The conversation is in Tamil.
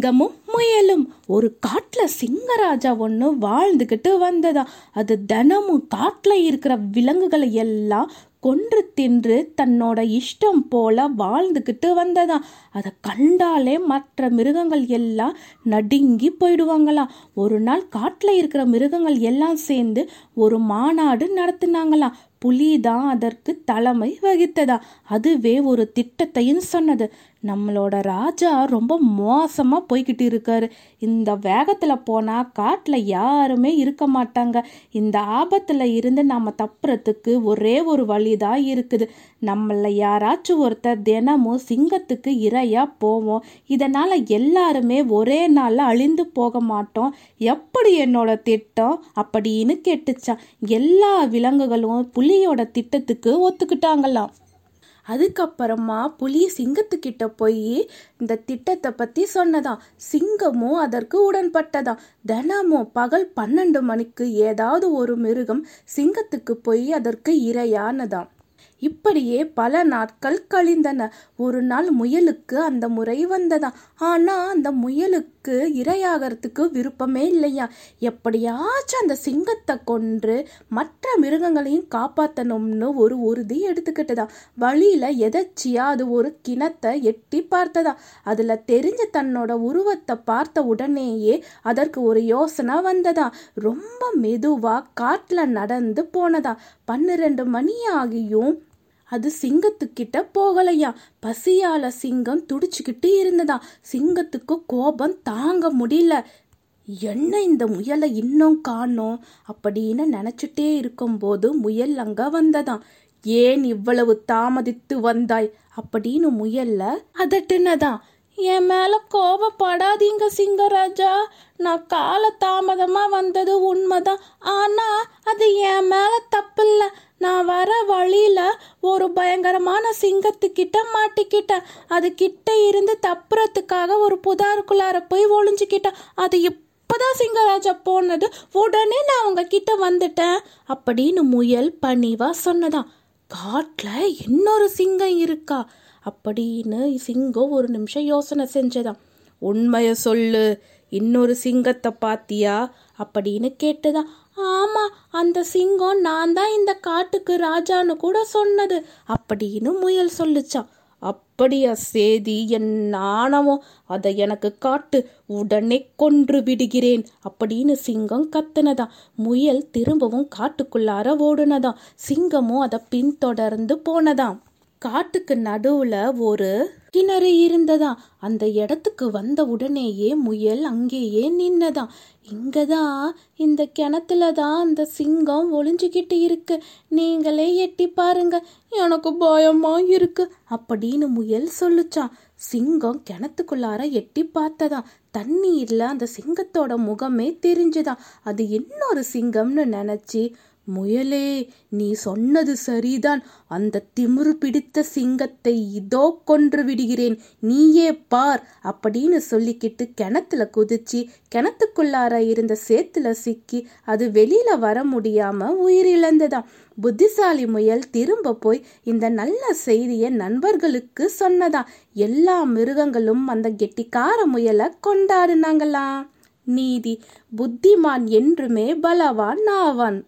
లింగము புயலும். ஒரு காட்டில் சிங்கராஜா ஒன்று வாழ்ந்துக்கிட்டு வந்ததா. அது தினமும் காட்டில் இருக்கிற விலங்குகளை எல்லாம் கொன்று தின்று தன்னோட இஷ்டம் போல வாழ்ந்துக்கிட்டு வந்ததா. அதை கண்டாலே மற்ற மிருகங்கள் எல்லாம் நடுங்கி போயிடுவாங்களாம் ஒரு நாள் காட்டில் இருக்கிற மிருகங்கள் எல்லாம் சேர்ந்து ஒரு மாநாடு நடத்தினாங்களாம் புலி தான் அதற்கு தலைமை வகித்ததா. அதுவே ஒரு திட்டத்தையும் சொன்னது. நம்மளோட ராஜா ரொம்ப மோசமாக போய்கிட்டு இருக்காரு. இந்த வேகத்தில் போனால் காட்டில் யாருமே இருக்க மாட்டாங்க. இந்த ஆபத்தில் இருந்து நம்ம தப்புறதுக்கு ஒரே ஒரு வழி தான் இருக்குது. நம்மள யாராச்சும் ஒருத்தர் தினமும் சிங்கத்துக்கு இரையாக போவோம். இதனால் எல்லாருமே ஒரே நாளில் அழிந்து போக மாட்டோம். எப்படி என்னோட திட்டம்? அப்படின்னு கேட்டுச்சான் எல்லா விலங்குகளும் புலியோட திட்டத்துக்கு ஒத்துக்கிட்டாங்களாம். அதுக்கப்புறமா புலி சிங்கத்துக்கிட்ட போய் இந்த திட்டத்தை பற்றி சொன்னதாம். சிங்கமும் அதற்கு உடன்பட்டதாம். தினமும் பகல் பன்னெண்டு மணிக்கு ஏதாவது ஒரு மிருகம் சிங்கத்துக்கு போய் அதற்கு இரையானதாம். இப்படியே பல நாட்கள் கழிந்தன. ஒரு நாள் முயலுக்கு அந்த முறை வந்ததாம். ஆனா அந்த முயலுக்கு இரையாகிறதுக்கு விருப்பமே இல்லையா? எப்படியாச்சும் அந்த சிங்கத்தை கொன்று மற்ற மிருகங்களையும் காப்பாற்றணும்னு ஒரு உறுதி எடுத்துக்கிட்டதா? வழியில் எதச்சியா அது ஒரு கிணத்தை எட்டி பார்த்ததா? அதில் தெரிஞ்ச தன்னோட உருவத்தை பார்த்த உடனேயே அதற்கு ஒரு யோசனை வந்ததா? ரொம்ப மெதுவாக காட்டில் நடந்து போனதா? பன்னிரண்டு மணி ஆகியும் அது சிங்கத்துக்கிட்ட போகலையா? பசியால சிங்கம் துடிச்சுக்கிட்டு இருந்ததா? சிங்கத்துக்கு கோபம் தாங்க முடியல. என்ன இந்த முயலை இன்னும் காணோம்? அப்படின்னு நினைச்சிட்டே இருக்கும்போது முயல் அங்க வந்ததாம். ஏன் இவ்வளவு தாமதித்து வந்தாய்? அப்படின்னு முயல்ல அதட்டுனதான் என் மேல கோபப்படாதீங்க சிங்கராஜா. நான் கால தாமதமா வந்தது உண்மைதான். ஆனா அது என் மேல தப்பில்லை. நான் வர வழியில் ஒரு பயங்கரமான சிங்கத்துக்கிட்ட மாட்டிக்கிட்டேன். அது கிட்ட இருந்து தப்புறத்துக்காக ஒரு புதாருக்குள்ளார போய் ஒளிஞ்சுக்கிட்டேன். அது இப்போதான் சிங்கராஜா போனது. உடனே நான் அவங்க கிட்ட வந்துட்டேன். அப்படின்னு முயல் பணிவா சொன்னதான். காட்டில் இன்னொரு சிங்கம் இருக்கா? அப்படின்னு சிங்கம் ஒரு நிமிஷம் யோசனை செஞ்சதான். உண்மையை சொல்லு இன்னொரு சிங்கத்தை பாத்தியா? அப்படின்னு கேட்டுதான். ஆமா அந்த சிங்கம் நான் தான் இந்த காட்டுக்கு ராஜான்னு கூட சொன்னது. அப்படின்னு முயல் சொல்லுச்சான் அப்படியா சேதி என் ஆணவம் அதை எனக்கு காட்டு உடனே கொன்று விடுகிறேன் அப்படின்னு சிங்கம் கத்துனதா முயல் திரும்பவும் காட்டுக்குள்ளார ஓடுனதாம். சிங்கமும் அதை பின்தொடர்ந்து போனதாம். காட்டுக்கு நடுவுல ஒரு கிணறு இருந்ததா அந்த இடத்துக்கு வந்த உடனேயே முயல் அங்கேயே நின்னதாம். இங்கதான் இந்த கிணத்துல தான் அந்த சிங்கம் ஒளிஞ்சுக்கிட்டு இருக்கு. நீங்களே எட்டி பாருங்க எனக்கு பயமா இருக்கு அப்படின்னு முயல் சொல்லுச்சான் சிங்கம் கிணத்துக்குள்ளார எட்டி பார்த்ததாம். தண்ணீர்ல அந்த சிங்கத்தோட முகமே தெரிஞ்சுதான் அது இன்னொரு சிங்கம்னு நினைச்சு முயலே நீ சொன்னது சரிதான். அந்த திமிரு பிடித்த சிங்கத்தை இதோ கொன்று விடுகிறேன். நீயே பார் அப்படின்னு சொல்லிக்கிட்டு கிணத்துல குதிச்சு கிணத்துக்குள்ளார இருந்த சேத்துல சிக்கி அது வெளியில வர முடியாம உயிரிழந்ததாம். புத்திசாலி முயல் திரும்ப போய் இந்த நல்ல செய்தியை நண்பர்களுக்கு சொன்னதா எல்லா மிருகங்களும் அந்த கெட்டிக்கார முயலை கொண்டாடினாங்களாம். நீதி புத்திமான் என்றுமே பலவான் ஆவான்.